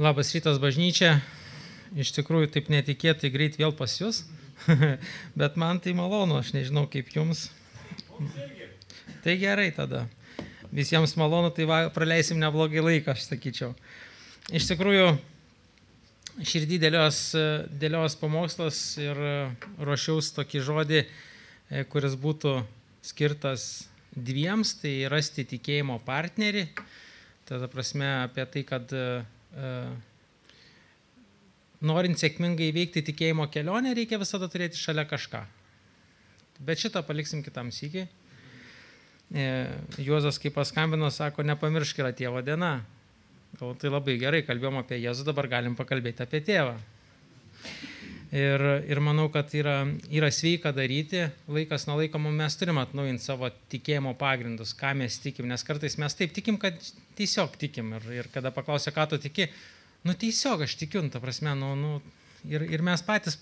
Labas rytas bažnyčia. Iš tikrųjų taip netikėtai greit vėl pas jūs. Bet man tai malonu, aš nežinau kaip jums. Tai gerai tada. Visiems malonu, tai va, praleisim neblogai laiką, aš sakyčiau. Iš tikrųjų, širdį dėlios, dėlios pamokslas ir ruošiaus tokį žodį, e, kuris būtų skirtas dviems, tai rasti tikėjimo partnerį. Tada prasme apie tai, kad norint sėkmingai įveikti tikėjimo kelionę, reikia visada turėti šalia kažką. Bet šitą paliksim kitam sykiai. E, Juozas, kai paskambino, sako, nepamiršk yra tėvo diena. Gal tai labai gerai, kalbėjom apie Jėzų, dabar galim pakalbėti apie tėvą. Ir, ir manau, kad yra, yra sveika daryti, laikas nuo laiko mes turim atnaujinti savo tikėjimo pagrindus, ką mes tikim, nes kartais mes taip tikim, kad tiesiog tikim. Ir, ir kada paklausia, ką tu tiki, nu tiesiog aš tikiu, nu, ta prasme, nu, nu, ir, ir mes patys,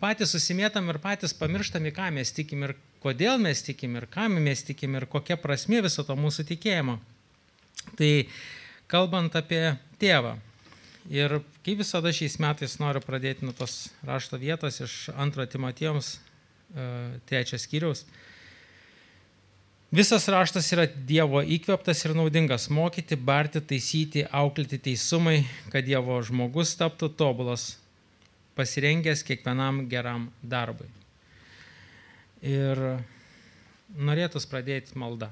patys susimėtam ir patys pamirštam, į ką mes tikim ir kodėl mes tikim ir kam mes tikim ir kokia prasme viso to mūsų tikėjimo. Tai kalbant apie tėvą, Ir kaip visada šiais metais noriu pradėti nuo tos rašto vietos iš antro Timotijoms e, trečias skyriaus. Visas raštas yra Dievo įkveptas ir naudingas mokyti, barti, taisyti, auklėti teisumai, kad Dievo žmogus taptų tobulas, pasirengęs kiekvienam geram darbui. Ir norėtus pradėti maldą.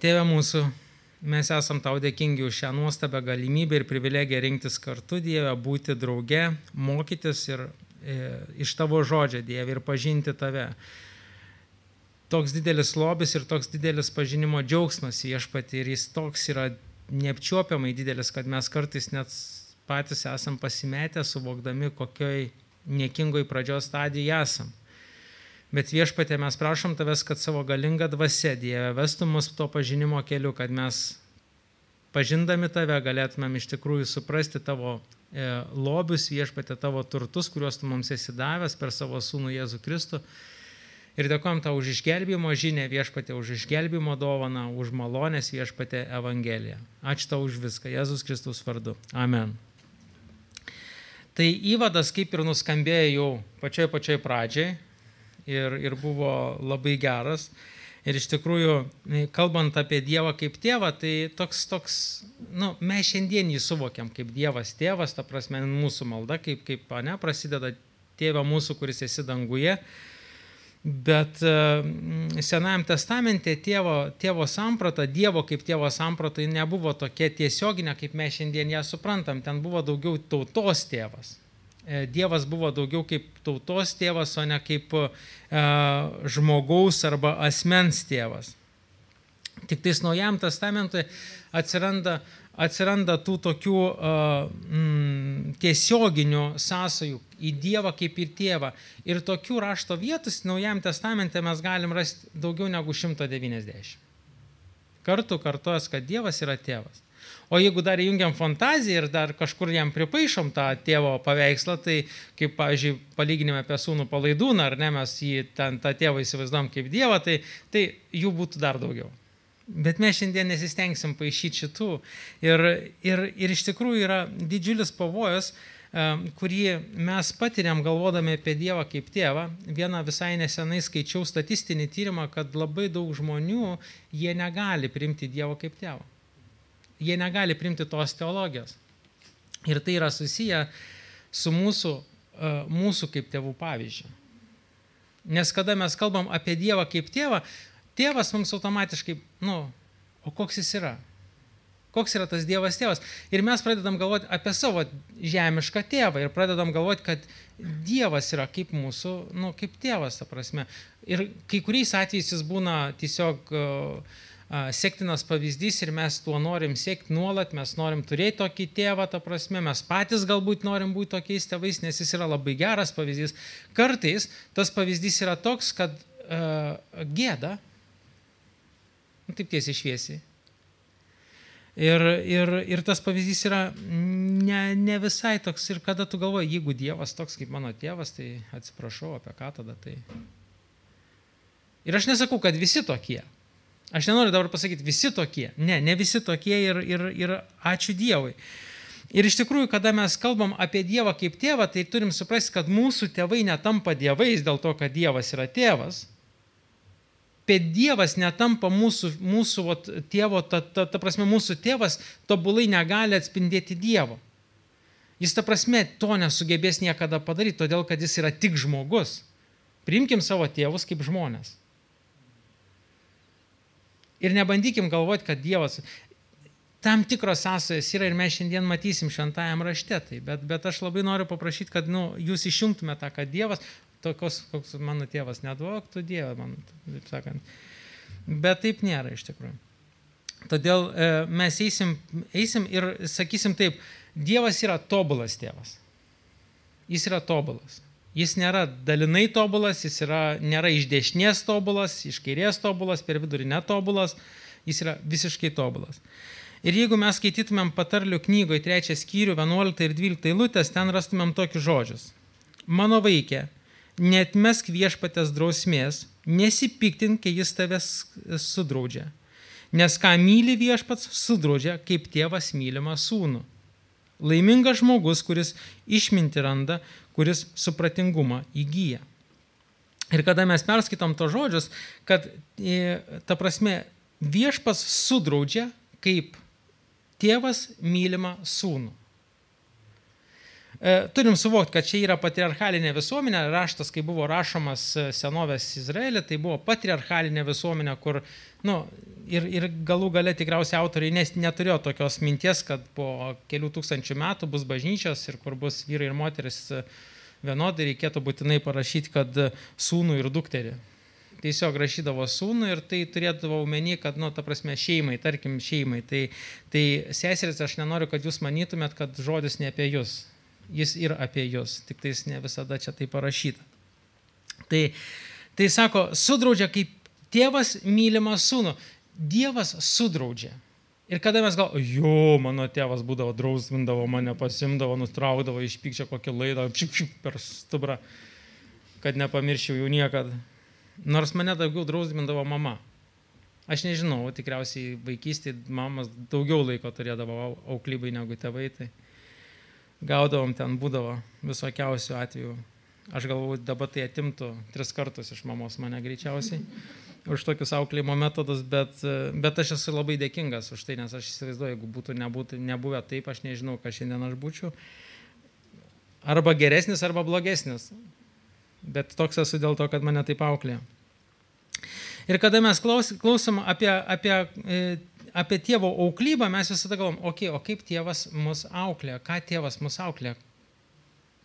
Tėve mūsų, Mes esam tau dėkingi už šią nuostabią galimybę ir privilegiją rinktis kartu, Dieve, būti drauge, mokytis ir e, iš tavo žodžio, Dieve, ir pažinti tave. Toks didelis lobis ir toks didelis pažinimo džiaugsmas viešpati ir jis toks yra neapčiuopiamai didelis, kad mes kartais net patys esam pasimetę, suvokdami, kokioj niekingoj pradžios stadijoje esam. Bet viešpatė mes prašom tavęs, kad savo galingą dvasę Dieve vestų mus to pažinimo keliu, kad mes pažindami tave galėtumėm iš tikrųjų suprasti tavo e, lobius viešpatė, tavo turtus, kuriuos tu mums esi davęs per savo sūnų Jėzų Kristų. Ir dėkojom tau už išgelbimo žinę viešpatė, už išgelbimo dovaną, už malonės viešpatė Evangeliją. Ačiū tau už viską, Jėzus Kristus vardu. Amen. Tai įvadas kaip ir nuskambėjo jau pačioj pačioj pradžiai, ir, ir buvo labai geras. Ir iš tikrųjų, kalbant apie Dievą kaip tėvą, tai toks, toks, nu, mes šiandien jį suvokiam kaip Dievas tėvas, ta prasme, mūsų malda, kaip, kaip ne, prasideda tėvą mūsų, kuris esi danguje. Bet uh, Senajam testamente tėvo, tėvo samprata, Dievo kaip tėvo samprata nebuvo tokia tiesioginė, kaip mes šiandien ją suprantam. Ten buvo daugiau tautos tėvas. E, Dievas buvo daugiau kaip tautos tėvas, o ne kaip e, žmogaus arba asmens tėvas. Tik tais naujam testamentui atsiranda, atsiranda tų tokių uh, mm, tiesioginių sąsajų į Dievą kaip ir tėvą. Ir tokių rašto vietus naujam testamente mes galim rasti daugiau negu 190. Kartu kartuos, kad Dievas yra tėvas. O jeigu dar įjungiam fantaziją ir dar kažkur jam pripaišom tą tėvo paveikslą, tai kaip, pavyzdžiui, palyginime apie sūnų palaidūną, ar ne, mes jį ten tą tėvą įsivaizduom kaip dievą, tai, tai jų būtų dar daugiau. Bet mes šiandien nesistengsim paaišyti šitų. Ir, ir, ir iš tikrųjų yra didžiulis pavojus, kurį mes patiriam galvodami apie Dievą kaip tėvą. Vieną visai nesenai skaičiau statistinį tyrimą, kad labai daug žmonių jie negali priimti Dievo kaip tėvą jie negali primti tos teologijos. Ir tai yra susiję su mūsų, e, mūsų kaip tėvų pavyzdžiu. Nes kada mes kalbam apie Dievą kaip tėvą, tėvas mums automatiškai, nu, o koks jis yra? Koks yra tas Dievas tėvas? Ir mes pradedam galvoti apie savo žemišką tėvą ir pradedam galvoti, kad Dievas yra kaip mūsų, nu, kaip tėvas, ta prasme. Ir kai kuriais atvejais jis būna tiesiog uh, sektinas pavyzdys ir mes tuo norim siekti nuolat, mes norim turėti tokį tėvą, ta prasme, mes patys galbūt norim būti tokiais tėvais, nes jis yra labai geras pavyzdys. Kartais tas pavyzdys yra toks, kad uh, gėda, nu, taip tiesiai šviesiai. Ir, ir, ir tas pavyzdys yra ne, ne visai toks ir kada tu galvoji, jeigu Dievas toks kaip mano tėvas, tai atsiprašau, apie ką tada tai. Ir aš nesakau, kad visi tokie. Aš nenoriu dabar pasakyti, visi tokie. Ne, ne visi tokie ir, ir, ir ačiū Dievui. Ir iš tikrųjų, kada mes kalbam apie Dievą kaip tėvą, tai turim suprasti, kad mūsų tėvai netampa dievais dėl to, kad Dievas yra tėvas. Bet Dievas netampa mūsų, mūsų vat, tėvo, ta, ta, ta prasme, mūsų tėvas tobulai negali atspindėti Dievo. Jis ta prasme to nesugebės niekada padaryti, todėl kad jis yra tik žmogus. Priimkim savo tėvus kaip žmonės. Ir nebandykim galvoti, kad Dievas, tam tikros sąsajos yra ir mes šiandien matysim šventajam rašte. Tai, bet, bet aš labai noriu paprašyti, kad nu, jūs išjungtume tą, kad Dievas, tokios, koks mano tėvas, neduok tu Dievą, man, taip sakant. Bet taip nėra iš tikrųjų. Todėl e, mes eisim, eisim ir sakysim taip, Dievas yra tobulas tėvas. Jis yra tobulas. Jis nėra dalinai tobulas, jis yra, nėra iš dešinės tobulas, iš kairės tobulas, per vidurį netobulas, jis yra visiškai tobulas. Ir jeigu mes skaitytumėm patarlių knygoje 3 skyrių 11 ir 12 eilutės, ten rastumėm tokius žodžius. Mano vaikė, netmesk viešpatės drausmės, nesipiktink, kai jis tavęs sudraudžia. Nes ką myli viešpats, sudraudžia, kaip tėvas mylimą sūnų. Laimingas žmogus, kuris išminti randa, kuris supratingumą įgyja. Ir kada mes perskaitom to žodžius, kad e, ta prasme viešpas sudraudžia kaip tėvas mylimą sūnų. E, turim suvokti, kad čia yra patriarchalinė visuomenė, raštas, kai buvo rašomas e, senovės Izraelį, tai buvo patriarchalinė visuomenė, kur, nu, ir, ir galų gale tikriausiai autoriai nes, neturėjo tokios minties, kad po kelių tūkstančių metų bus bažnyčios ir kur bus vyrai ir moteris vienodai reikėtų būtinai parašyti, kad sūnų ir dukterį. Tiesiog rašydavo sūnų ir tai turėdavo omeny, kad, nu, ta prasme, šeimai, tarkim, šeimai. Tai, tai seseris, aš nenoriu, kad jūs manytumėt, kad žodis ne apie jūs. Jis ir apie jūs, tik tais ne visada čia tai parašyta. Tai, tai sako, sudraudžia kaip tėvas mylimą sūnų. Dievas sudraudžia. Ir kada mes gal, jo, mano tėvas būdavo drausmindavo mane, pasimdavo, nustraukdavo iš pykčio kokį laidą, čiuk, čiuk, per stubrą, kad nepamirščiau jų niekada. Nors mane daugiau drausmindavo mama. Aš nežinau, tikriausiai vaikystėje mamas daugiau laiko turėdavo auklybai negu tėvai, tai gaudavom ten būdavo visokiausių atvejų. Aš galvoju, dabar tai atimtų tris kartus iš mamos mane greičiausiai už tokius auklėjimo metodus, bet, bet aš esu labai dėkingas už tai, nes aš įsivaizduoju, jeigu būtų nebūtų, nebuvę taip, aš nežinau, ką šiandien aš būčiau. Arba geresnis, arba blogesnis. Bet toks esu dėl to, kad mane taip auklėjo. Ir kada mes klaus, klausom apie, apie, e, apie tėvo auklybą, mes visada galvom, okay, o kaip tėvas mus auklė, ką tėvas mus auklė,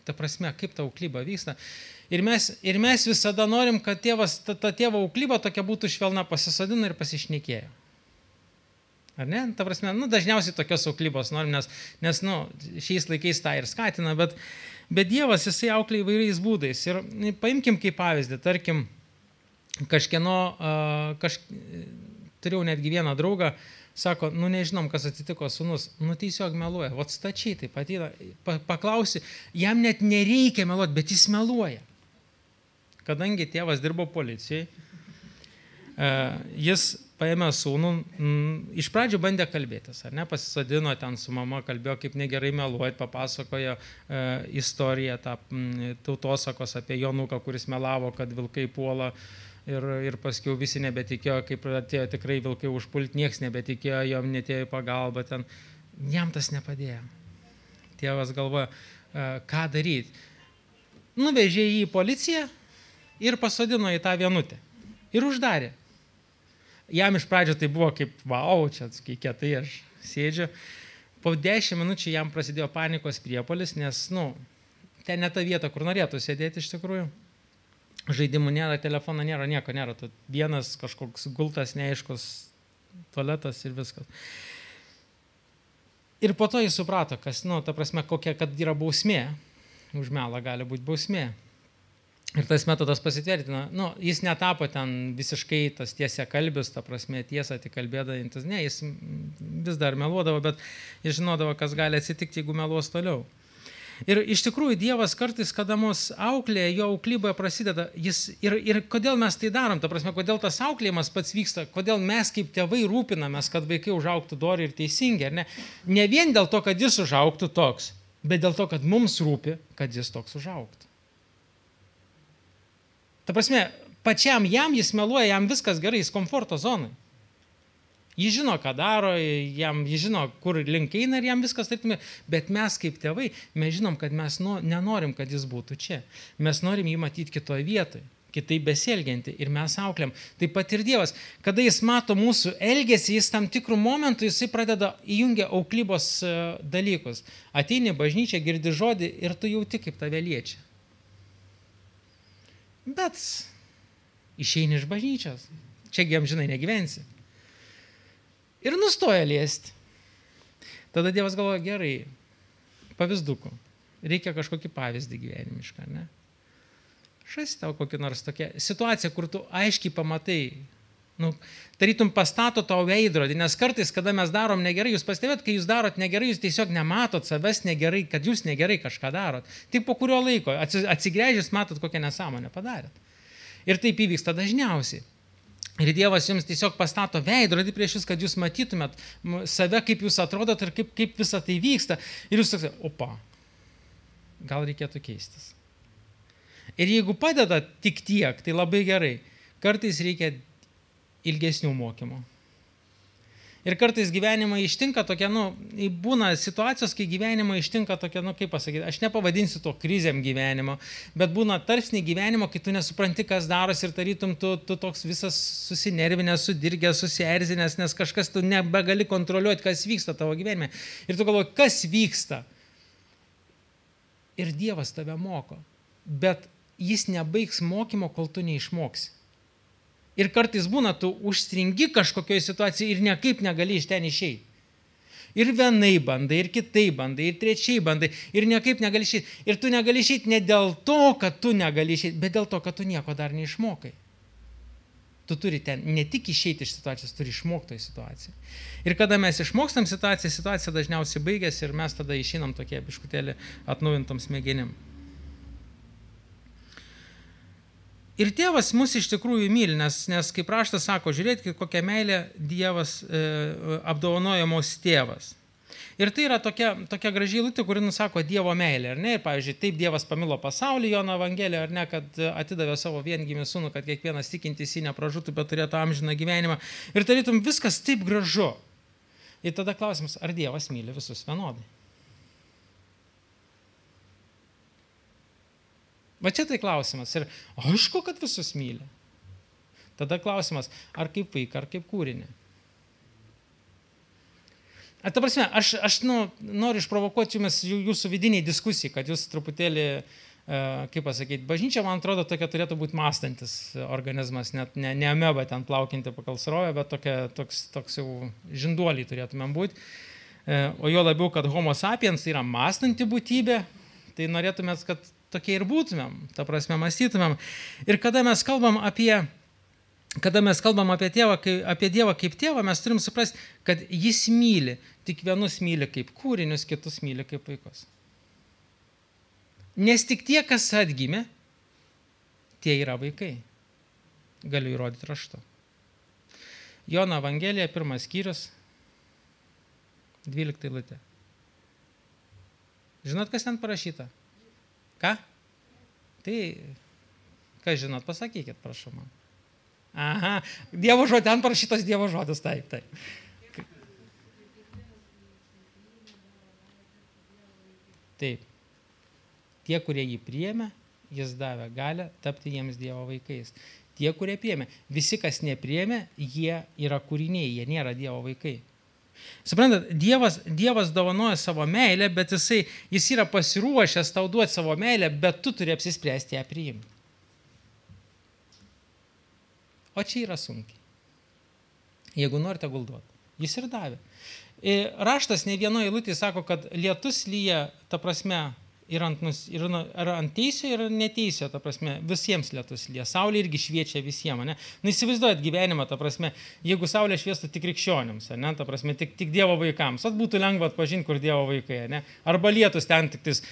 ta prasme, kaip ta auklyba vyksta. Ir mes, ir mes visada norim, kad tėvas, ta, ta tėvo auklyba tokia būtų švelna, pasisodino ir pasišnekėjo. Ar ne? Ta prasme, nu, dažniausiai tokios auklybos norim, nes, nes nu, šiais laikais tą ir skatina, bet, bet Dievas jisai auklė įvairiais būdais. Ir paimkim kaip pavyzdį, tarkim, kažkieno, uh, kaž... turėjau netgi vieną draugą, sako, nu nežinom, kas atsitiko sunus, nu tiesiog meluoja, o stačiai taip pat yra, paklausi, jam net nereikia meluoti, bet jis meluoja. Kadangi tėvas dirbo policijai, e, jis paėmė sūnų, iš pradžių bandė kalbėtis, ar ne, pasisodino ten su mama, kalbėjo, kaip negerai meluoti, papasakojo e, istoriją, tą tautosakos apie Jonuką, kuris melavo, kad vilkai puola. Ir, ir paskui visi nebetikėjo, kaip atėjo tikrai vilkai užpult, niekas nebetikėjo, jom netėjo į pagalbą, ten jam tas nepadėjo. Tėvas galvoja, e, ką daryti. Nuvežė jį į policiją, ir pasodino į tą vienutę. Ir uždarė. Jam iš pradžio tai buvo kaip, wow, čia kietai aš sėdžiu. Po dešimt minučių jam prasidėjo panikos priepolis, nes, nu, ten ne ta vieta, kur norėtų sėdėti iš tikrųjų. Žaidimų nėra, telefono nėra, nieko nėra. Tu vienas kažkoks gultas, neaiškus tualetas ir viskas. Ir po to jis suprato, kas, nu, ta prasme, kokia, kad yra bausmė. Už melą gali būti bausmė. Ir tas metodas pasitvirtina. Nu, jis netapo ten visiškai tas tiesia kalbis, ta prasme tiesą tik kalbėdantis. Ne, jis vis dar meluodavo, bet jis žinodavo, kas gali atsitikti, jeigu meluos toliau. Ir iš tikrųjų Dievas kartais, kada mus auklė, jo auklyboje prasideda, jis, ir, ir kodėl mes tai darom, ta prasme, kodėl tas auklėjimas pats vyksta, kodėl mes kaip tėvai rūpinamės, kad vaikai užauktų dori ir teisingi, ne? Ne vien dėl to, kad jis užauktų toks, bet dėl to, kad mums rūpi, kad jis toks užauktų. Ta prasme, pačiam jam jis meluoja, jam viskas gerai, jis komforto zonai. Jis žino, ką daro, jam, jis žino, kur link eina ir jam viskas taip, bet mes kaip tėvai, mes žinom, kad mes nu, nenorim, kad jis būtų čia. Mes norim jį matyti kitoje vietoje kitaip besielgianti ir mes auklėm. Taip pat ir Dievas, kada jis mato mūsų elgesį, jis tam tikrų momentų, jisai pradeda įjungia auklybos e, dalykus. Ateini bažnyčia, girdi žodį ir tu jauti, kaip tave liečia. Bet išeini iš bažnyčios. Čiagi amžinai negyvensi. Ir nustoja liesti. Tada Dievas galvoja, gerai, pavyzdukų. Reikia kažkokį pavyzdį gyvenimišką, ne? Šas tau kokį nors tokią situaciją, kur tu aiškiai pamatai, nu, tarytum pastato tau veidrodį, nes kartais, kada mes darom negerai, jūs pastebėt, kai jūs darot negerai, jūs tiesiog nematot savęs negerai, kad jūs negerai kažką darot. Tik po kurio laiko atsigręžęs matot, kokią nesąmonę padarėt. Ir taip įvyksta dažniausiai. Ir Dievas jums tiesiog pastato veidrodį prieš jūs, kad jūs matytumėt save, kaip jūs atrodot ir kaip, kaip visa tai vyksta. Ir jūs sakote, opa, gal reikėtų keistis. Ir jeigu padeda tik tiek, tai labai gerai. Kartais reikia ilgesnių mokymų. Ir kartais gyvenimą ištinka tokia, nu, būna situacijos, kai gyvenimą ištinka tokia, nu, kaip pasakyti, aš nepavadinsiu to krizėm gyvenimo, bet būna tarpsniai gyvenimo, kai tu nesupranti, kas darosi ir tarytum tu, tu toks visas susinervinęs, sudirgęs, susierzinęs, nes kažkas tu nebegali kontroliuoti, kas vyksta tavo gyvenime. Ir tu galvoji, kas vyksta. Ir Dievas tave moko. Bet jis nebaigs mokymo, kol tu neišmoksi. Ir kartais būna, tu užstringi kažkokioje situacijoje ir niekaip negali iš ten išeiti. Ir vienai bandai, ir kitai bandai, ir trečiai bandai, ir niekaip negali išeiti. Ir tu negali išeiti ne dėl to, kad tu negali išeiti, bet dėl to, kad tu nieko dar neišmokai. Tu turi ten ne tik išeiti iš situacijos, turi išmokti į situaciją. Ir kada mes išmokstam situaciją, situacija dažniausiai baigėsi ir mes tada išinam tokie biškutėlį atnaujintom smegenim. Ir tėvas mus iš tikrųjų myli, nes, nes kaip raštas sako, žiūrėkit, kokią meilę Dievas e, apdovanojamos tėvas. Ir tai yra tokia, tokia gražiai lūtė, kuri nusako Dievo meilė, ar ne? Ir, pavyzdžiui, taip Dievas pamilo pasaulį, Jono Evangeliją, ar ne, kad atidavė savo viengimį sūnų, kad kiekvienas tikintis jį nepražūtų, bet turėtų amžiną gyvenimą. Ir tarytum viskas taip gražu. Ir tada klausimas, ar Dievas myli visus vienodai? Va čia tai klausimas. Ir aišku, kad visus myli. Tada klausimas, ar kaip vaiką, ar kaip kūrinį. A, ta prasme, aš, aš nu, noriu išprovokuoti jums jūsų vidiniai diskusijai, kad jūs truputėlį, e, kaip pasakyti, bažnyčia, man atrodo, tokia turėtų būti mąstantis organizmas, net ne, ne ameba ten plaukinti pagal srovę, bet tokia, toks, toks jau žinduoliai turėtumėm būti. E, o jo labiau, kad homo sapiens yra mąstanti būtybė, tai norėtumėt, kad tokie ir būtumėm, ta prasme mąstytumėm. Ir kada mes kalbam apie, kada mes kalbam apie, tėvą, apie Dievą kaip tėvą, mes turim suprasti, kad jis myli, tik vienus myli kaip kūrinius, kitus myli kaip vaikus. Nes tik tie, kas atgimė, tie yra vaikai. Galiu įrodyti raštu. Jono Evangelija, pirmas skyrius, 12 lūtė. Žinot, kas ten parašyta? Ką? Tai, ką žinot, pasakykit, prašau man. Aha, Dievo žodis, ten parašytas Dievo žodis, taip, taip. Taip. Tie, kurie jį priėmė, jis davė galę tapti jiems Dievo vaikais. Tie, kurie priėmė. Visi, kas nepriėmė, jie yra kūriniai, jie nėra Dievo vaikai. Suprantat, Dievas, Dievas dovanoja savo meilę, bet jisai, jis yra pasiruošęs tau duoti savo meilę, bet tu turi apsispręsti ją priimti. O čia yra sunkiai. Jeigu norite gulduoti. Jis ir davė. Raštas ne vienoje eilutėje sako, kad lietus lyja, ta prasme, ir ant, nus, ir, ir ant teisio, ir neteisio, ta prasme, visiems lietus lyja. Saulė irgi šviečia visiems, ne? Nu, įsivaizduojat gyvenimą, ta prasme, jeigu Saulė šviestų tik krikščionims, ne, ta prasme, tik, tik Dievo vaikams, at būtų lengva atpažinti, kur Dievo vaikai, ne? Arba lietus ten tik tais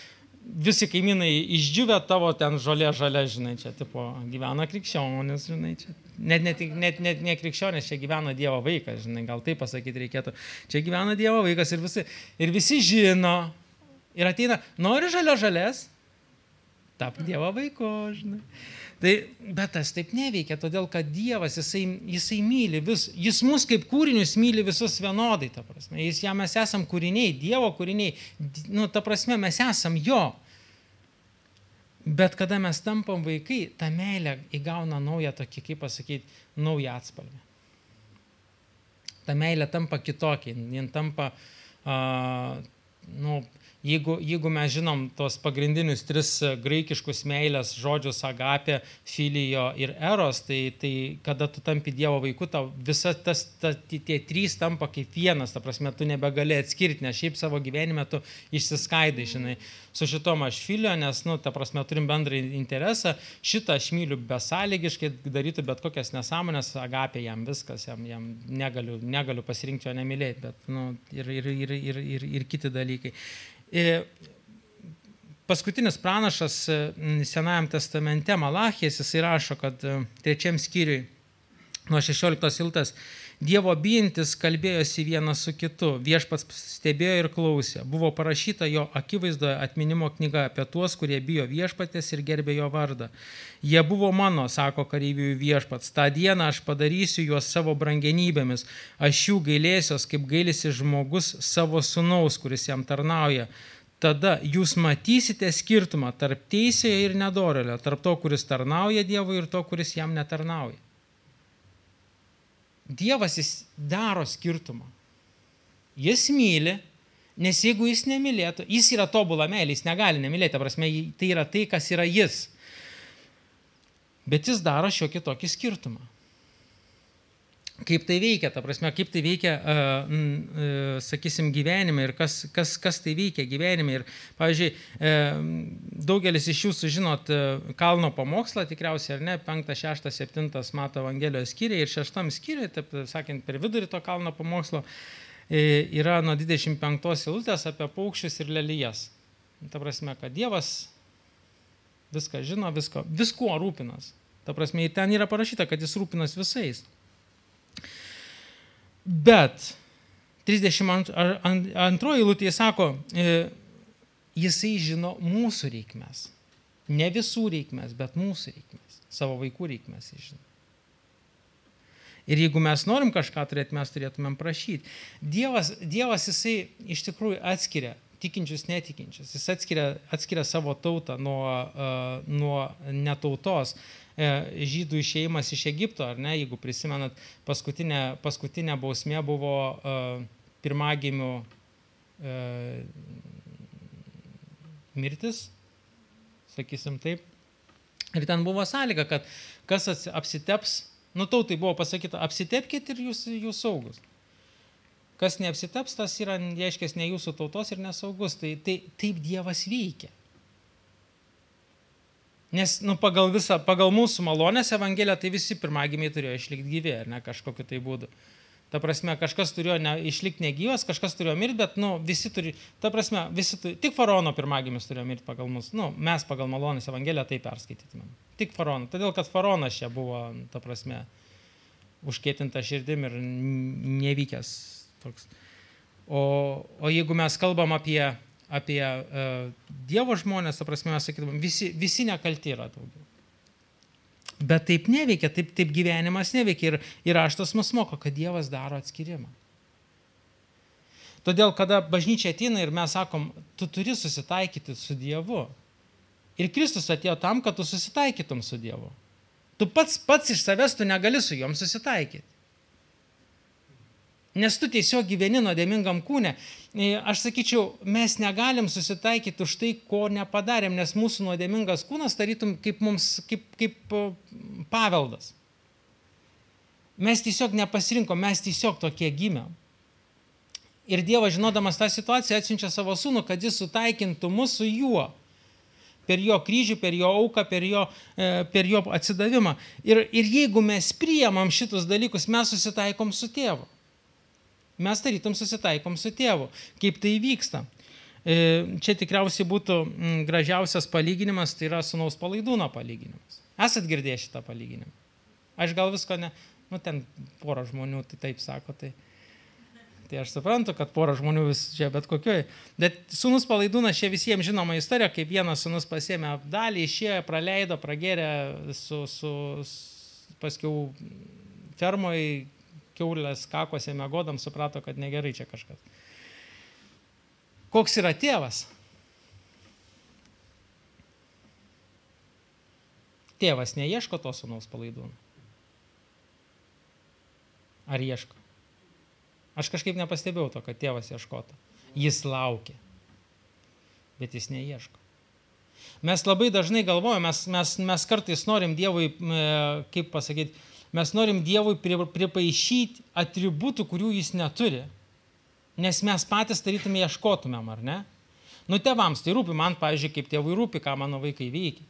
visi kaimynai išdžiūvę tavo ten žolė žalia, žinai, čia tipo gyvena krikščionis, žinai, čia. Net, net, net, net ne krikščionis, čia gyvena Dievo vaikas, žinai, gal taip pasakyti reikėtų. Čia gyvena Dievo vaikas ir visi, ir visi žino. Ir ateina, nori žalio žalės, tap Dievo vaiko, žinai. Tai, bet tas taip neveikia, todėl kad Dievas, jisai, jisai myli vis, jis mus kaip kūrinius myli visus vienodai, ta prasme. Jis, ja, mes esam kūriniai, Dievo kūriniai, nu, ta prasme, mes esam jo. Bet kada mes tampam vaikai, ta meilė įgauna naują tokį, kaip pasakyti, naują atspalvį. Ta meilė tampa kitokia, jin tampa, uh, nu, Jeigu, jeigu mes žinom tos pagrindinius tris e, graikiškus meilės žodžius agapė, filijo ir eros, tai, tai kada tu tampi Dievo vaiku, tau visa tas, ta, tie trys tampa kaip vienas, ta prasme, tu nebegali atskirti, nes šiaip savo gyvenime tu išsiskaidai, žinai, su šitom aš filio, nes, nu, ta prasme, turim bendrą interesą, šitą aš myliu besąlygiškai, darytų bet kokias nesąmonės, agapė jam viskas, jam, jam negaliu, negaliu pasirinkti jo nemylėti, bet, nu, ir, ir, ir, ir, ir, ir kiti dalykai. E, paskutinis pranašas e, Senajam testamente Malachijas, jisai rašo, kad e, trečiam skyriui nuo 16 iltas Dievo bijantis kalbėjosi vienas su kitu, viešpats stebėjo ir klausė. Buvo parašyta jo akivaizdoje atminimo knyga apie tuos, kurie bijo viešpatės ir gerbė jo vardą. Jie buvo mano, sako kareivių viešpats. Ta diena aš padarysiu juos savo brangenybėmis. Aš jų gailėsios, kaip gailisi žmogus savo sunaus, kuris jam tarnauja tada jūs matysite skirtumą tarp teisėjo ir nedorelio, tarp to, kuris tarnauja Dievui ir to, kuris jam netarnauja. Dievas jis daro skirtumą. Jis myli, nes jeigu jis nemylėtų, jis yra tobulą meilę, jis negali nemylėti, prasme, tai yra tai, kas yra jis. Bet jis daro šiokį tokį skirtumą kaip tai veikia, ta prasme, kaip tai veikia, uh, sakysim, gyvenime ir kas, kas, kas tai veikia gyvenime. Ir, pavyzdžiui, uh, daugelis iš jūsų žinot uh, kalno pamokslą, tikriausiai, ar ne, 5, 6, 7 mato Evangelijos skyriai ir 6 skyriai, taip sakant, per vidurį to kalno pamokslo yra nuo 25 eilutės apie paukščius ir lelyjas. Ta prasme, kad Dievas viską žino, visko, viskuo rūpinas. Ta prasme, ten yra parašyta, kad jis rūpinas visais. Bet 32 eilutėje sako, e, jisai žino mūsų reikmes. Ne visų reikmes, bet mūsų reikmes. Savo vaikų reikmes jis žino. Ir jeigu mes norim kažką turėti, mes turėtumėm prašyti. Dievas, dievas jisai iš tikrųjų atskiria tikinčius, netikinčius. Jis atskiria, atskiria savo tautą nuo, uh, nuo netautos. E, žydų išėjimas iš Egipto, ar ne, jeigu prisimenat, paskutinė, paskutinė bausmė buvo uh, pirmagimių uh, mirtis, sakysim taip. Ir ten buvo sąlyga, kad kas apsiteps, nu tautai buvo pasakyta, apsitepkite ir jūs, jūs saugus. Kas neapsiteps, tas yra, reiškia, ne jūsų tautos ir nesaugus. Tai, tai taip Dievas veikia. Nes nu, pagal, visą, pagal mūsų malonės Evangeliją tai visi pirmagimiai turėjo išlikti gyvi, ar ne kažkokiu tai būdu. Ta prasme, kažkas turėjo ne, išlikti negyvas, kažkas turėjo mirti, bet nu, visi turi, ta prasme, visi turi, tik faraono pirmagimis turėjo mirti pagal mus. Nu, mes pagal malonės Evangeliją tai perskaitytumėm. Tik faraono. Todėl, kad faraonas čia buvo, ta prasme, užkėtinta širdim ir nevykęs toks. O, o jeigu mes kalbam apie apie uh, Dievo žmonės, ta prasme, mes sakytumėm, visi, visi nekalti yra daugiau. Bet taip neveikia, taip, taip gyvenimas neveikia ir, ir raštas mus moko, kad Dievas daro atskirimą. Todėl, kada bažnyčia ateina ir mes sakom, tu turi susitaikyti su Dievu. Ir Kristus atėjo tam, kad tu susitaikytum su Dievu. Tu pats, pats iš savęs tu negali su juom susitaikyti. Nes tu tiesiog gyveni nuodėmingam kūne. E, aš sakyčiau, mes negalim susitaikyti už tai, ko nepadarėm, nes mūsų nuodėmingas kūnas tarytum kaip, mums, kaip, kaip paveldas. Mes tiesiog nepasirinkom, mes tiesiog tokie gimėm. Ir Dievas, žinodamas tą situaciją, atsiunčia savo sūnų, kad jis sutaikintų mus su juo. Per jo kryžių, per jo auką, per jo, e, per jo atsidavimą. Ir, ir jeigu mes priemam šitus dalykus, mes susitaikom su tėvu mes tarytum susitaikom su tėvu. Kaip tai vyksta? čia tikriausiai būtų gražiausias palyginimas, tai yra sunaus palaidūno palyginimas. Esat girdėję šitą palyginimą? Aš gal visko ne, nu ten pora žmonių tai taip sako, tai Tai aš suprantu, kad pora žmonių vis čia bet kokioj. Bet sunus palaidūnas čia visiems žinoma istorija, kaip vienas sunus pasėmė dalį, išėjo, praleido, pragerė su, su, su paskiau fermoje, keulės kakose mėgodam, suprato, kad negerai čia kažkas. Koks yra tėvas? Tėvas neieško to sunaus palaidūno. Ar ieško? Aš kažkaip nepastebėjau to, kad tėvas ieškotų. Jis laukia, bet jis neieško. Mes labai dažnai galvojame, mes, mes, mes kartais norim Dievui, kaip pasakyti, mes norim Dievui pripaišyti atributų, kurių jis neturi, nes mes patys tarytume ieškotumėm, ar ne? Nu, tėvams tai rūpi, man, pavyzdžiui, kaip tėvui rūpi, ką mano vaikai veikia.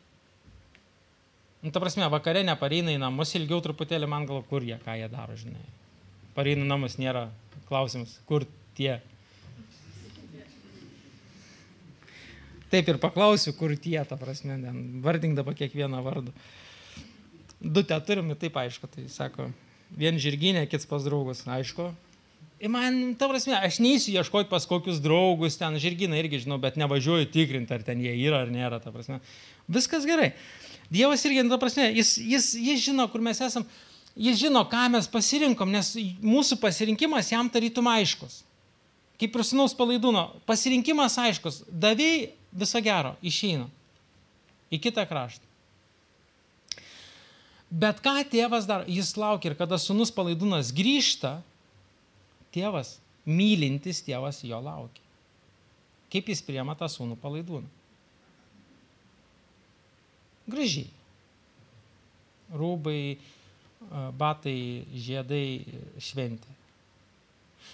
Nu, ta prasme, vakare nepareina į namus, ilgiau truputėlį man gal kur jie, ką jie daro, žinai. Pareina namus, nėra klausimas, kur tie. Taip ir paklausiu, kur tie, ta prasme, vardink dabar kiekvieną vardą. Du te turim, taip aišku, tai sako, vien žirginė, kits pas draugus, aišku. Ir man, ta prasme, aš neįsiu ieškoti pas kokius draugus, ten žirginą irgi žinau, bet nevažiuoju tikrinti, ar ten jie yra ar nėra, ta prasme. Viskas gerai. Dievas irgi, ta prasme, jis, jis, jis žino, kur mes esame jis žino, ką mes pasirinkom, nes mūsų pasirinkimas jam tarytum aiškus. Kaip ir sunaus palaidūno, pasirinkimas aiškus, davėjai viso gero, išeina į kitą kraštą. Bet ką tėvas daro, jis laukia ir kada sunus palaidūnas grįžta, tėvas, mylintis tėvas jo laukia. Kaip jis priema tą sūnų palaidūną? Gražiai. Rūbai, batai, žiedai, šventė.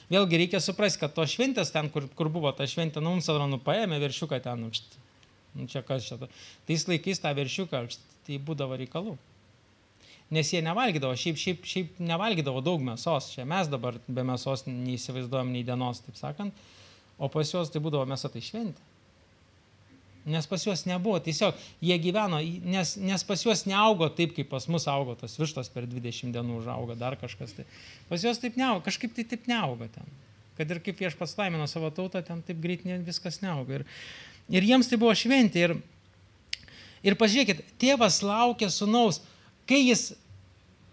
Vėlgi reikia suprasti, kad to šventės ten, kur, kur buvo ta šventė, nu, mums atrodo, nu, paėmė viršiuką ten, nu čia kas čia. Tais laikais tą viršiuką, tai būdavo reikalų. Nes jie nevalgydavo, šiaip, šiaip, šiaip nevalgydavo daug mėsos. Čia mes dabar be mėsos neįsivaizduojam nei dienos, taip sakant, o pas juos tai būdavo mėsa tai šventė. Nes pas juos nebuvo, tiesiog jie gyveno, nes, nes pas juos neaugo taip, kaip pas mus augo, tos vištos per 20 dienų užaugo, dar kažkas. Tai. Pas juos taip neaugo, kažkaip tai taip neaugo ten. Kad ir kaip vieš pats laimino savo tautą, ten taip greit ne, viskas neaugo. Ir, ir jiems tai buvo šventė. Ir, ir pažiūrėkit, tėvas laukia sunaus, kai jis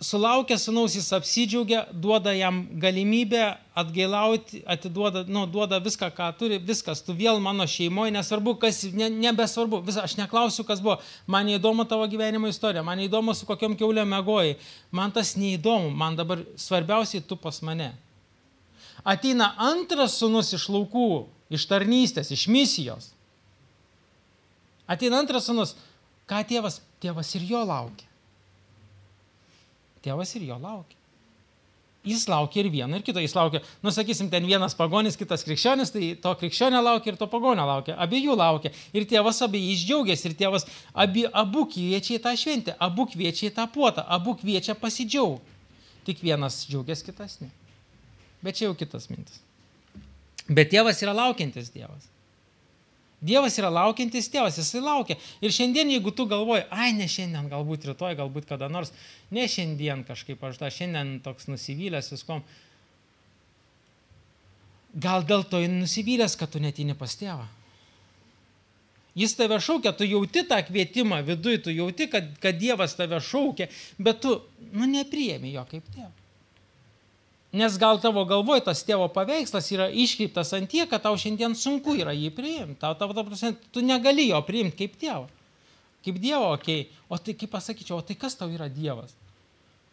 sulaukia sunaus, jis apsidžiaugia, duoda jam galimybę atgailauti, atiduoda, nu, duoda viską, ką turi, viskas, tu vėl mano šeimoje, nesvarbu, kas, ne, nebesvarbu, vis, aš neklausiu, kas buvo, man neįdomu tavo gyvenimo istorija, man neįdomu, su kokiam keulė mėgoji, man tas neįdomu, man dabar svarbiausiai tu pas mane. Ateina antras sunus iš laukų, iš tarnystės, iš misijos. Ateina antras sunus, ką tėvas, tėvas ir jo laukia. Tėvas ir jo laukia. Jis laukia ir vieno, ir kito. Jis laukia, nu sakysim, ten vienas pagonis, kitas krikščionis, tai to krikščionio laukia ir to pagonio laukia. Abiejų laukia. Ir tėvas abiejais džiaugiasi, ir tėvas abi, abu kviečia į tą šventę, abu kviečia į tą puotą, abu kviečia pasidžiaugti. Tik vienas džiaugiasi, kitas ne. Bet čia jau kitas mintis. Bet tėvas yra laukiantis Dievas. Dievas yra laukiantis tėvas, jisai laukia. Ir šiandien, jeigu tu galvoji, ai, ne šiandien, galbūt rytoj, galbūt kada nors, ne šiandien kažkaip aš tą šiandien toks nusivylęs viskom, gal dėl to nusivylęs, kad tu netini pas tėvą. Jis tave šaukia, tu jauti tą kvietimą viduje, tu jauti, kad, kad Dievas tave šaukia, bet tu, nu, nepriemi jo kaip tėvą. Nes gal tavo galvoj tas tėvo paveikslas yra iškreiptas ant tie, kad tau šiandien sunku yra jį priimti. Tau, tau, tau, tu negali jo priimti kaip tėvo. Kaip dievo, okei. Okay. O tai kaip pasakyčiau, o tai kas tau yra dievas?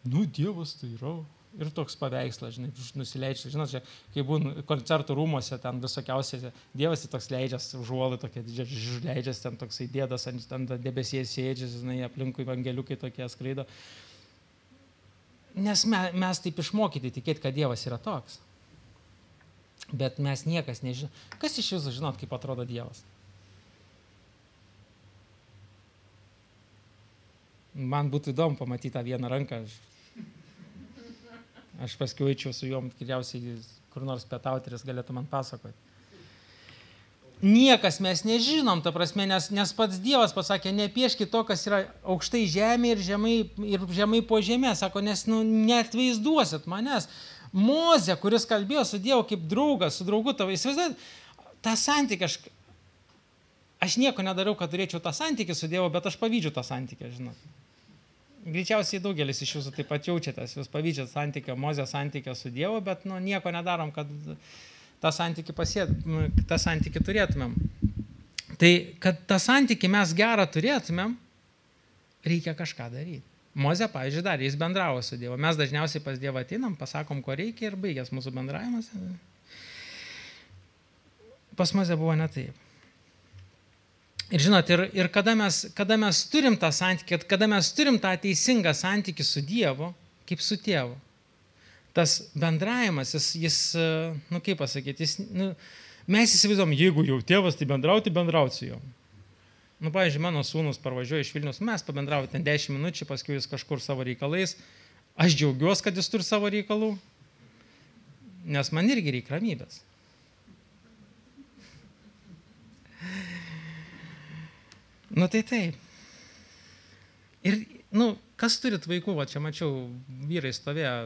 Nu, dievas tai yra. Ir toks paveikslas, žinai, nusileidžia, žinot, čia, kai būna koncertų rūmose, ten visokiausiai, dievas tai toks leidžias, užuolai tokie, leidžias ten toksai dėdas ant, ant debesies sėdžias, žinai, aplinkui evangeliukai tokie skraido. Nes me, mes taip išmokyti tikėti, kad Dievas yra toks. Bet mes niekas nežinome. Kas iš jūsų žinot, kaip atrodo Dievas? Man būtų įdomu pamatyti tą vieną ranką. Aš, aš paskui eičiau su juom, tikriausiai kur nors pietauti ir jis galėtų man pasakoti. Niekas mes nežinom, ta prasme, nes, nes pats Dievas pasakė, nepieški to, kas yra aukštai žemė ir žemai, ir žemai po žemė, sako, nes nu, net vaizduosit manęs. Moze, kuris kalbėjo su Dievu kaip draugas, su draugu tavo, įsivaizduojat, tą santykį aš, aš nieko nedariau, kad turėčiau tą santykį su Dievu, bet aš pavydžiu tą santykį, žinot. Greičiausiai daugelis iš jūsų taip pat jaučiatės, jūs pavydžiat santykio, Mozės santykio su Dievu, bet nu, nieko nedarom, kad tą santykį, pasiet, tą santykį turėtumėm. Tai kad tą santykį mes gerą turėtumėm, reikia kažką daryti. Moze, pavyzdžiui, darė, jis bendravo su Dievu. Mes dažniausiai pas Dievą ateinam, pasakom, ko reikia ir baigęs mūsų bendravimas. Pas Moze buvo ne taip. Ir žinot, ir, ir kada, mes, kada mes turim tą santykį, kada mes turim tą teisingą santykį su Dievu, kaip su tėvu, tas bendravimas, jis, jis nu kaip pasakyti, jis, nu, mes įsivaizduom, jeigu jau tėvas, tai bendrauti, bendrauti su juo. Nu, pavyzdžiui, mano sūnus parvažiuoja iš Vilnius, mes pabendravo ten 10 minučių, paskui jis kažkur savo reikalais. Aš džiaugiuosi, kad jis turi savo reikalų, nes man irgi reikia ramybės. Nu tai taip. Ir, nu, kas turit vaikų, va čia mačiau, vyrai stovėjo,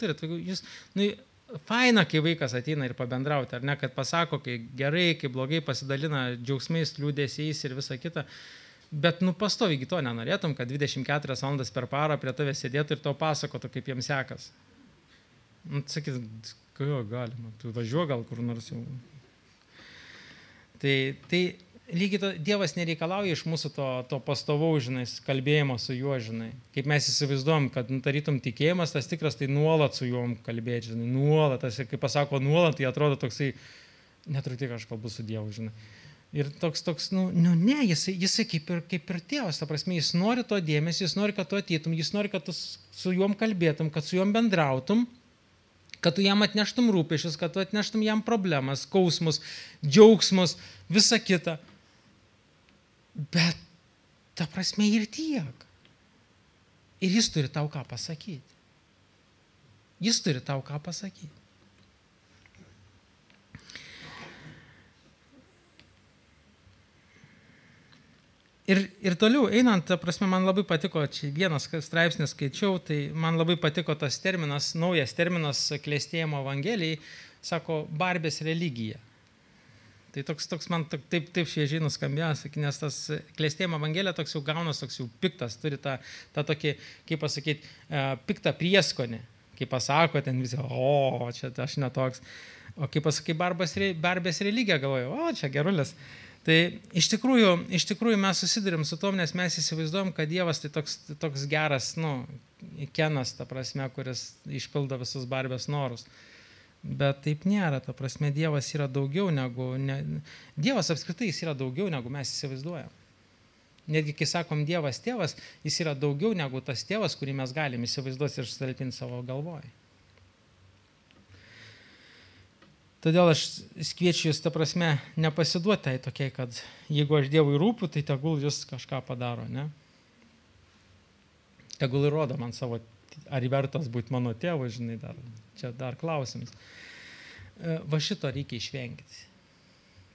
turit vaikų, jūs, nu, faina, kai vaikas ateina ir pabendrauti, ar ne, kad pasako, kai gerai, kai blogai pasidalina džiaugsmais, liūdėsiais ir visa kita. Bet, nu, pastovygi to nenorėtum, kad 24 valandas per parą prie tavęs sėdėtų ir to pasakotų, kaip jiems sekas. Nu, sakyt, jo, galima, tu važiuoji gal kur nors jau. Tai, tai lygiai to, Dievas nereikalauja iš mūsų to, to pastovaus, žinai, kalbėjimo su juo, žinai. Kaip mes įsivaizduom, kad nutarytum tikėjimas, tas tikras, tai nuolat su juom kalbėti, žinai, nuolat, tas, kaip pasako nuolat, tai atrodo toksai, neturiu tik aš kalbu su Dievu, žinai. Ir toks, toks, nu, nu ne, jisai, jisai kaip, ir, kaip ir tėvas, ta prasme, jis nori to dėmesio, jis nori, kad tu ateitum, jis nori, kad tu su juom kalbėtum, kad su juom bendrautum, kad tu jam atneštum rūpešius, kad tu atneštum jam problemas, skausmus, džiaugsmus, visa kita. Bet ta prasme ir tiek. Ir jis turi tau ką pasakyti. Jis turi tau ką pasakyti. Ir, ir toliau einant, ta prasme, man labai patiko, čia vienas straipsnis skaičiau, tai man labai patiko tas terminas, naujas terminas klėstėjimo evangelijai, sako, barbės religija. Tai toks, toks man taip, taip šviežiai nuskambėjo, nes tas klėstėjimo evangelija toks jau gaunas, toks jau piktas, turi tą, tą tokį, kaip pasakyti, e, piktą prieskonį. Kaip pasako, ten visi, o, čia aš netoks. O kaip pasakai, barbas, barbės religija, galvoju, o, čia gerulis. Tai iš tikrųjų, iš tikrųjų mes susidurim su tom, nes mes įsivaizduojam, kad Dievas tai toks, toks geras, nu, kenas, ta prasme, kuris išpildo visus barbės norus. Bet taip nėra, ta prasme, Dievas yra daugiau negu, ne, Dievas apskritai jis yra daugiau negu mes įsivaizduojam. Netgi kai sakom Dievas tėvas, jis yra daugiau negu tas tėvas, kurį mes galim įsivaizduoti ir sutalpinti savo galvoje. Todėl aš kviečiu jūs, ta prasme, nepasiduoti tai tokiai, kad jeigu aš Dievui rūpiu, tai tegul jūs kažką padaro, ne? Tegul įrodo man savo ar vertas būti mano tėvu, žinai, dar, čia dar klausimas. E, va šito reikia išvengti.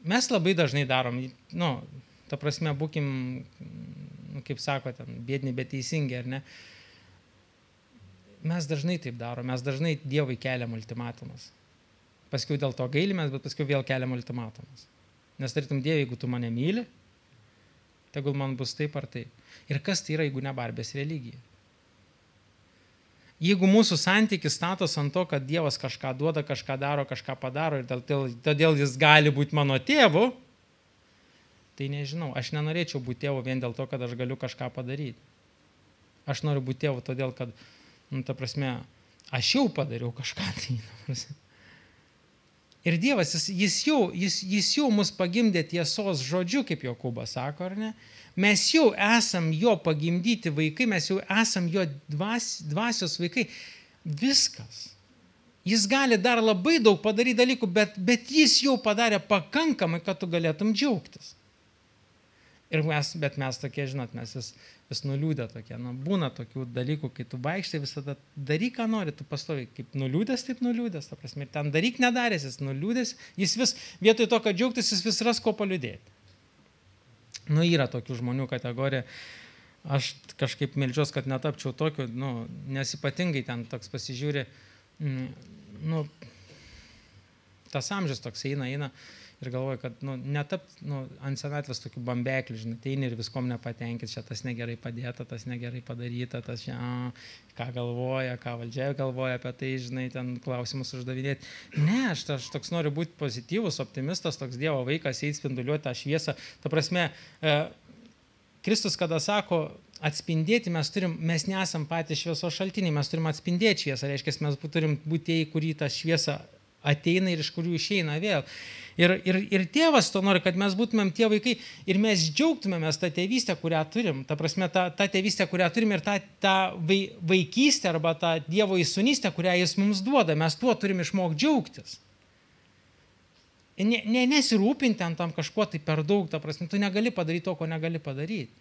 Mes labai dažnai darom, nu, ta prasme, būkim, nu, kaip sako, ten, bėdini, bet teisingi, ar ne? Mes dažnai taip darom, mes dažnai Dievui keliam ultimatumus. Paskui dėl to gailimės, bet paskui vėl keliam ultimatumus. Nes tarytum, Dieve, jeigu tu mane myli, tegul man bus taip ar taip. Ir kas tai yra, jeigu ne barbės religija? Jeigu mūsų santykis statos ant to, kad Dievas kažką duoda, kažką daro, kažką padaro ir todėl, todėl jis gali būti mano tėvu, tai nežinau, aš nenorėčiau būti tėvu vien dėl to, kad aš galiu kažką padaryti. Aš noriu būti tėvu todėl, kad, nu, ta prasme, aš jau padariau kažką. Tai, ir Dievas, jis, jis, jau, jis, jis jau mus pagimdė tiesos žodžiu, kaip Jokūbas sako, ar ne? Mes jau esam jo pagimdyti vaikai, mes jau esam jo dvas, dvasios vaikai. Viskas. Jis gali dar labai daug padaryti dalykų, bet, bet jis jau padarė pakankamai, kad tu galėtum džiaugtis. Ir mes, bet mes tokie, žinot, mes vis, vis nuliūdę tokie. Nu, būna tokių dalykų, kai tu vaikštai visada daryk, ką nori, tu pastovi kaip nuliūdęs, taip nuliūdęs, ta prasme, ir ten daryk nedaręs, jis nuliūdęs, jis vis, vietoj to, kad džiaugtis, jis vis ras ko paliūdėti. Nu, yra tokių žmonių kategorija. Aš kažkaip melžiuos, kad netapčiau tokiu, nu, nes ypatingai ten toks pasižiūri, mm, nu, tas amžius toks eina, eina ir galvoju, kad nu, netap nu, ant senatvės tokių bambeklių, žinai, teini ir viskom nepatenkit, čia tas negerai padėta, tas negerai padaryta, tas čia, ką galvoja, ką valdžia galvoja apie tai, žinai, ten klausimus uždavinėti. Ne, aš, aš toks noriu būti pozityvus, optimistas, toks Dievo vaikas, eiti spinduliuoti tą šviesą. Ta prasme, e, Kristus, kada sako, atspindėti mes turim, mes nesam patys šviesos šaltiniai, mes turim atspindėti šviesą, reiškia, mes turim būti tie, kurį tą šviesą ateina ir iš kurių išeina vėl. Ir, ir, ir tėvas to nori, kad mes būtumėm tie vaikai ir mes džiaugtumėmės tą tėvystę, kurią turim. Ta prasme, tą, tą tėvystę, kurią turim ir tą, tą vaikystę arba tą Dievo įsunystę, kurią jis mums duoda. Mes tuo turim išmokti džiaugtis. Ne, ne, nesirūpinti ant tam kažkuo tai per daug, ta prasme, tu negali padaryti to, ko negali padaryti.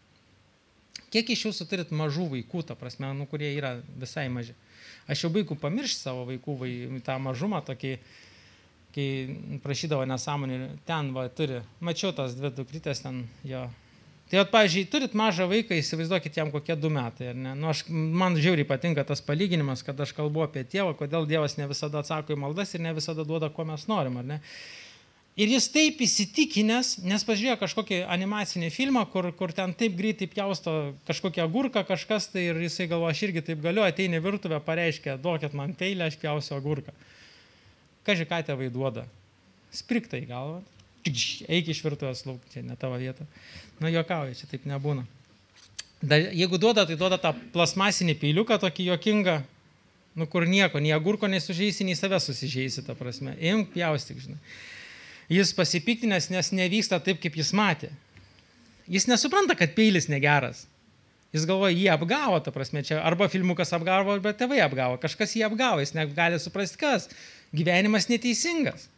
Kiek iš jūsų turit mažų vaikų, ta prasme, nu, kurie yra visai maži. Aš jau baigiu pamiršti savo vaikų, vai, tą mažumą tokį, kai prašydavo nesąmonį, ten va turi, mačiau tas dvi dukrytės ten jo. Tai, at, pavyzdžiui, turit mažą vaiką, įsivaizduokit jam kokie du metai. Nu, aš, man žiauriai patinka tas palyginimas, kad aš kalbu apie tėvą, kodėl Dievas ne visada atsako į maldas ir ne visada duoda, ko mes norim. Ar ne? Ir jis taip įsitikinęs, nes pažiūrėjo kažkokį animacinį filmą, kur, kur ten taip greitai pjausto kažkokią agurką kažkas, tai ir jisai galvo, aš irgi taip galiu, ateini virtuvę, pareiškia, duokit man peilę, aš pjausiu agurką. Kažkai ką tėvai duoda? Spriktai galva. Eik iš virtuvės lauk, čia ne tavo vieta. Nu, juokauju, čia taip nebūna. Da, jeigu duoda, tai duoda tą plasmasinį peiliuką, tokį juokingą, nu kur nieko, nei agurko nesužeisi, nei save susižeisi, ta prasme. Imk, pjaustyk, žinai jis pasipiktinęs, nes nevyksta taip, kaip jis matė. Jis nesupranta, kad peilis negeras. Jis galvoja, jį apgavo, ta prasme, čia arba filmukas apgavo, arba tėvai apgavo, kažkas jį apgavo, jis negali suprasti, kas. Gyvenimas neteisingas.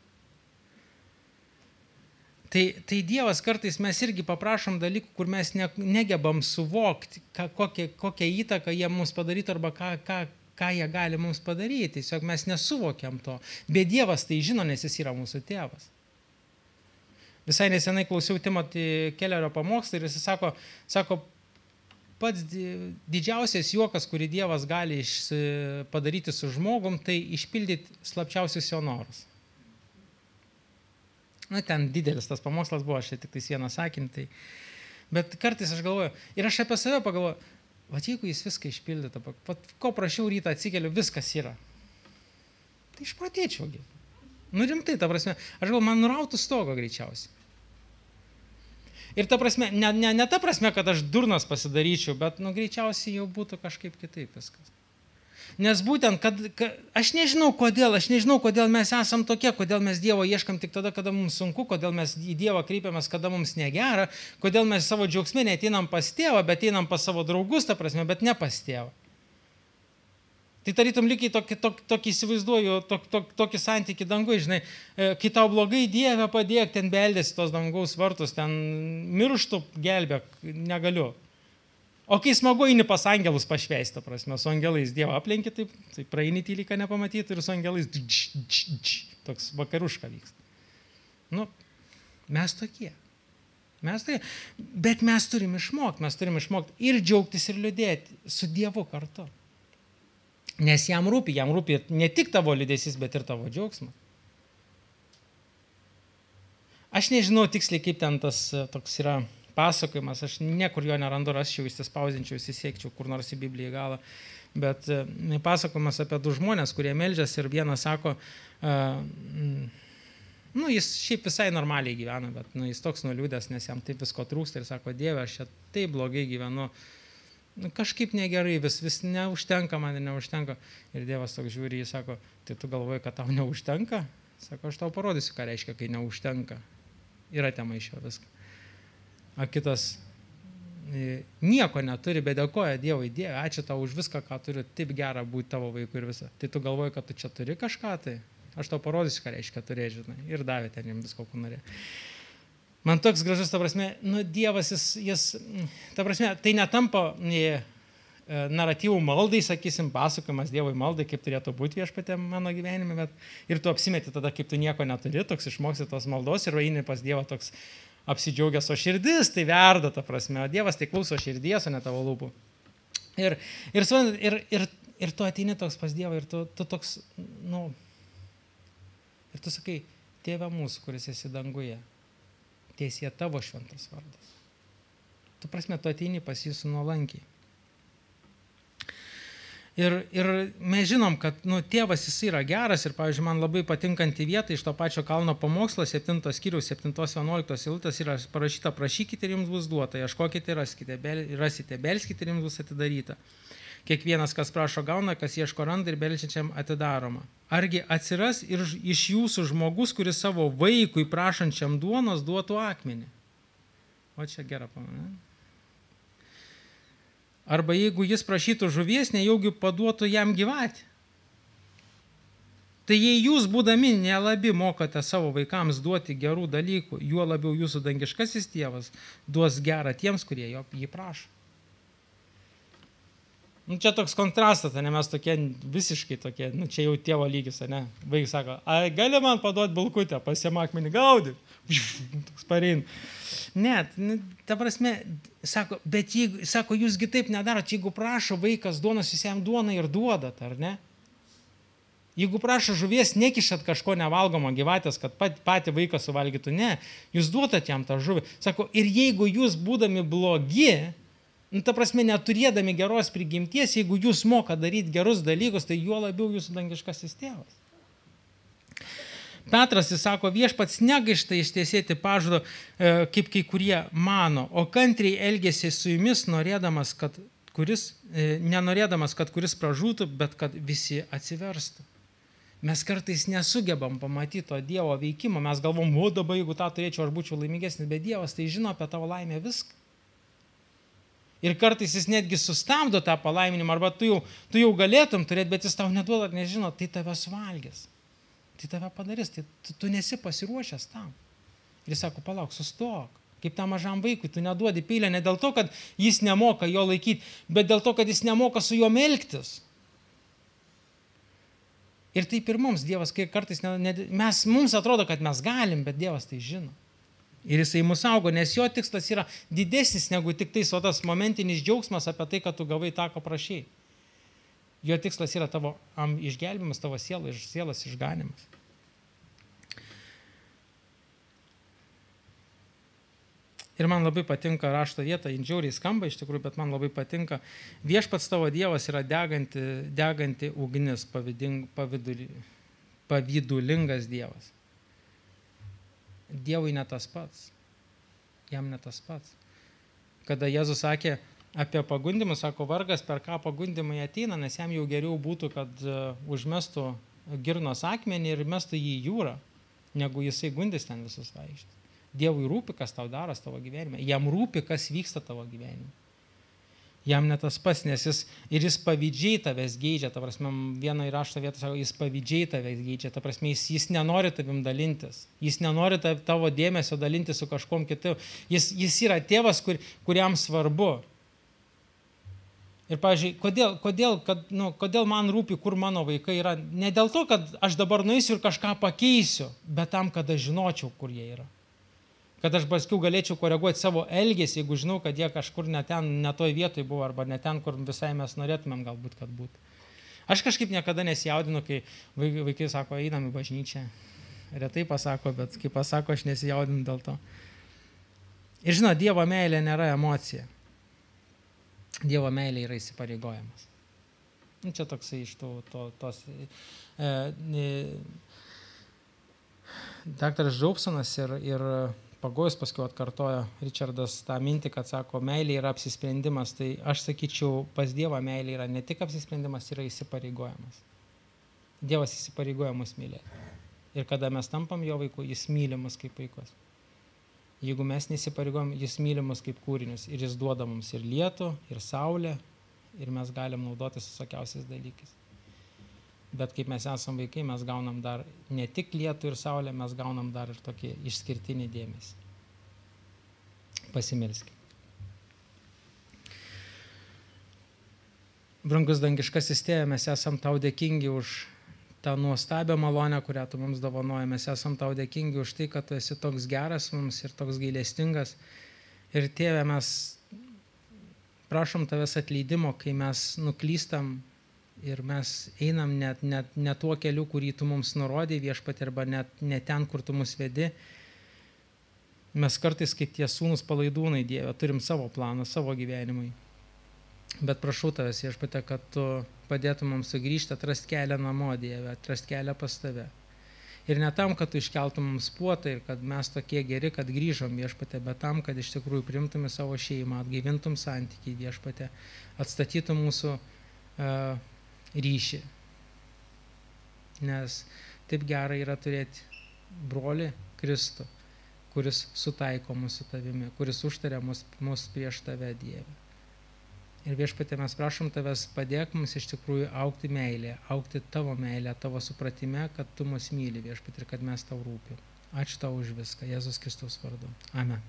Tai, tai Dievas kartais mes irgi paprašom dalykų, kur mes ne, negebam suvokti, ką, kokią, kokią įtaką jie mums padarytų arba ką, ką, ką jie gali mums padaryti. Tiesiog mes nesuvokiam to. Bet Dievas tai žino, nes jis yra mūsų tėvas. Visai nesenai klausiau Timothy Kellerio pamokslą ir jis sako, sako, pats didžiausias juokas, kurį Dievas gali padaryti su žmogum, tai išpildyti slapčiausius jo norus. Na, ten didelis tas pamokslas buvo, aš tik tais vieną sakinį. Tai... Bet kartais aš galvoju, ir aš apie save pagalvoju, va jeigu jis viską išpildytų, ko prašiau rytą atsikeliu, viskas yra. Tai išpratėčiaugi. Nu rimtai, ta prasme, aš gal man nurautų stogą greičiausiai. Ir ta prasme, ne, ne, ne ta prasme, kad aš durnas pasidaryčiau, bet nu, greičiausiai jau būtų kažkaip kitaip viskas. Nes būtent, kad, kad aš nežinau kodėl, aš nežinau, kodėl mes esam tokie, kodėl mes Dievo ieškam tik tada, kada mums sunku, kodėl mes į Dievą kreipiamės, kada mums negera, kodėl mes savo džiaugsmė neteinam pas tėvą, bet einam pas savo draugus, ta prasme, bet ne pas tėvą. Tai tarytum lygiai tokį, tokį, tokį įsivaizduoju, tokį, tokį, tokį santykį dangui, žinai, e, kai tau blogai Dieve padėk, ten beldėsi tos dangaus vartus, ten mirštų gelbėk, negaliu. O kai smagu eini pas angelus pašveisti, prasme, su angelais Dievą aplenki, taip, tai praeini tyliką nepamatyti ir su angelais dž, dž, dž, toks vakaruška vyksta. Nu, mes tokie. Mes tai, bet mes turim išmokti, mes turim išmokti ir džiaugtis, ir liūdėti su Dievu kartu. Nes jam rūpi, jam rūpi ne tik tavo liūdėsis, bet ir tavo džiaugsmas. Aš nežinau tiksliai, kaip ten tas e, toks yra pasakojimas, aš niekur jo nerandu, rasčiau, įsispausdinčiau, įsisiekčiau kur nors į Bibliją galą. Bet e, pasakojimas apie du žmonės, kurie melžiasi ir vienas sako, uh, nu, jis šiaip visai normaliai gyvena, bet nu, jis toks nuliūdęs, nes jam taip visko trūksta ir sako, Dieve, aš čia taip blogai gyvenu. Uh, nu, kažkaip negerai, vis, vis neužtenka man ir neužtenka. Ir Dievas toks žiūri, jis sako, tai tu galvoji, kad tau neužtenka? Sako, aš tau parodysiu, ką reiškia, kai neužtenka. Yra tema iš jo viską. O kitas e, nieko neturi, bet dėkoja Dievui, Dieve, ačiū tau už viską, ką turiu, taip gera būti tavo vaiku ir visą. Tai tu galvoji, kad tu čia turi kažką, tai aš tau parodysiu, ką reiškia turėti, žinai. Ir davė ten jam visko, ko norėjo. Man toks gražus, ta prasme, nu, Dievas, jis, jis, ta prasme, tai netampa e, naratyvų maldai, sakysim, pasakojimas Dievui maldai, kaip turėtų būti viešpatė mano gyvenime, bet ir tu apsimeti tada, kaip tu nieko neturi, toks išmoksi tos maldos ir eini pas Dievą toks apsidžiaugęs, o širdis tai verda, ta prasme, o Dievas tai klauso širdies, o ne tavo lūpų. Ir, ir, ir, ir, ir tu ateini toks pas Dievą ir tu, tu toks, nu, ir tu sakai, tėve mūsų, kuris esi danguje, tiesie tavo šventas vardas. Tu prasme, tu ateini pas jį su nuolankiai. Ir, ir mes žinom, kad nu, tėvas jis yra geras ir, pavyzdžiui, man labai patinkanti vieta iš to pačio kalno pamokslo, 7 skyriaus 7-11 eilutės yra parašyta, prašykite ir jums bus duota, ieškokite ir raskite, bel, rasite, belskite ir jums bus atidaryta. Kiekvienas, kas prašo, gauna, kas ieško randa ir belčiančiam atidaroma. Argi atsiras ir iš jūsų žmogus, kuris savo vaikui prašančiam duonos duotų akmenį? O čia gera pamanė. Arba jeigu jis prašytų žuvies, nejaugi paduotų jam gyvatį. Tai jei jūs, būdami nelabi, mokate savo vaikams duoti gerų dalykų, juo labiau jūsų dangiškasis tėvas duos gerą tiems, kurie jo, jį prašo. Nu, čia toks kontrastas, ne mes tokie visiškai tokie, nu, čia jau tėvo lygis, ne? Vaikas sako, gali man paduoti bulkutę, pasiemakmenį gaudį. Toks parein. Net, nu, ta prasme, sako, bet jeigu, sako, jūsgi taip nedarot, jeigu prašo vaikas duonos, jūs jam duoną ir duodat, ar ne? Jeigu prašo žuvies, nekišat kažko nevalgomo gyvatės, kad pat, patį vaiką suvalgytų, ne, jūs duodat jam tą žuvį. Sako, ir jeigu jūs būdami blogi, nu, ta prasme, neturėdami geros prigimties, jeigu jūs moka daryti gerus dalykus, tai juo labiau jūsų dangiškasis tėvas. Petras jis sako, viešpats negaišta ištiesėti pažado, e, kaip kai kurie mano, o kantriai elgėsi su jumis, norėdamas, kad kuris, e, nenorėdamas, kad kuris pražūtų, bet kad visi atsiverstų. Mes kartais nesugebam pamatyti to Dievo veikimo, mes galvom, o dabar jeigu tą turėčiau, aš būčiau laimingesnis, bet Dievas tai žino apie tavo laimę viską. Ir kartais jis netgi sustabdo tą palaiminimą, arba tu jau, tu jau galėtum turėti, bet jis tau neduoda, nežino, tai tave suvalgys tai tave padarys, tai tu, tu nesi pasiruošęs tam. Ir jis sako, palauk, sustok. Kaip tam mažam vaikui, tu neduodi pylę ne dėl to, kad jis nemoka jo laikyti, bet dėl to, kad jis nemoka su juo melktis. Ir taip ir mums Dievas, kai kartais ne, ne, mes, mums atrodo, kad mes galim, bet Dievas tai žino. Ir jisai mus saugo, nes jo tikslas yra didesnis negu tik tai o tas momentinis džiaugsmas apie tai, kad tu gavai tą, ko prašai. Jo tikslas yra tavo am, išgelbimas, tavo siela, sielas išganimas. Ir man labai patinka rašto vieta, indžiauriai skamba iš tikrųjų, bet man labai patinka. Viešpats tavo Dievas yra deganti, deganti ugnis, pavydulingas Dievas. Dievui ne tas pats. Jam ne tas pats. Kada Jėzus sakė, apie pagundimus, sako, vargas per ką pagundimai ateina, nes jam jau geriau būtų, kad e, užmestų girnos akmenį ir mestų jį į jūrą, negu jisai gundys ten visus vaikščius. Dievui rūpi, kas tau daras tavo gyvenime. Jam rūpi, kas vyksta tavo gyvenime. Jam net tas pas, nes jis ir jis pavydžiai tavęs geidžia, ta prasme, vieną įraštą vietą sako, jis pavydžiai tavęs geidžia, ta prasme, jis, jis nenori tavim dalintis, jis nenori tavo dėmesio dalintis su kažkom kitu, jis, jis yra tėvas, kur, kuriam svarbu, Ir, pavyzdžiui, kodėl, kodėl, kad, nu, kodėl man rūpi, kur mano vaikai yra? Ne dėl to, kad aš dabar nueisiu ir kažką pakeisiu, bet tam, kad aš žinočiau, kur jie yra. Kad aš paskui galėčiau koreguoti savo elgesį, jeigu žinau, kad jie kažkur ne ten, ne toj vietoj buvo, arba ne ten, kur visai mes norėtumėm galbūt, kad būtų. Aš kažkaip niekada nesijaudinu, kai vaikai sako, einam į bažnyčią. Retai pasako, bet kai pasako, aš nesijaudinu dėl to. Ir žinot, Dievo meilė nėra emocija. Dievo meilė yra įsipareigojimas. Nu, čia toksai iš tų, to, tos. E, e, Daktaras Džaupsonas ir, ir pagojus paskui atkartojo Richardas tą mintį, kad sako, meilė yra apsisprendimas. Tai aš sakyčiau, pas Dievą meilė yra ne tik apsisprendimas, yra įsipareigojimas. Dievas įsipareigoja mus mylėti. Ir kada mes tampam jo vaiku, jis myli mus kaip vaikus. Jeigu mes nesipareigojam, jis myli mus kaip kūrinius ir jis duoda mums ir lietų, ir saulę, ir mes galim naudotis visokiausiais dalykais. Bet kaip mes esame vaikai, mes gaunam dar ne tik lietų ir saulę, mes gaunam dar ir tokį išskirtinį dėmesį. Pasimelskime. Brangus dangiškasis tėvė, mes esam tau dėkingi už tą nuostabią malonę, kurią tu mums dovanoji. Mes esam tau dėkingi už tai, kad tu esi toks geras mums ir toks gailestingas. Ir tėvė, mes prašom tavęs atleidimo, kai mes nuklystam ir mes einam net, net, net tuo keliu, kurį tu mums nurodai viešpat arba net, net ten, kur tu mus vedi. Mes kartais kaip tie sūnus palaidūnai Dieve turim savo planą, savo gyvenimui. Bet prašau tavęs, viešpate, kad tu padėtum mums sugrįžti, atrasti kelią namo Dieve, atrasti kelią pas tave. Ir ne tam, kad tu iškeltum mums puotą ir kad mes tokie geri, kad grįžom viešpate, bet tam, kad iš tikrųjų primtum į savo šeimą, atgaivintum santykiai viešpate, atstatytum mūsų uh, ryšį. Nes taip gerai yra turėti broli Kristų, kuris sutaiko mūsų tavimi, kuris užtaria mus, mus prieš tave Dievę. Ir viešpatė mes prašom tavęs padėk mums iš tikrųjų aukti meilė, aukti tavo meilę, tavo supratime, kad tu mus myli viešpatė ir kad mes tau rūpim. Ačiū tau už viską, Jėzus Kristus vardu. Amen.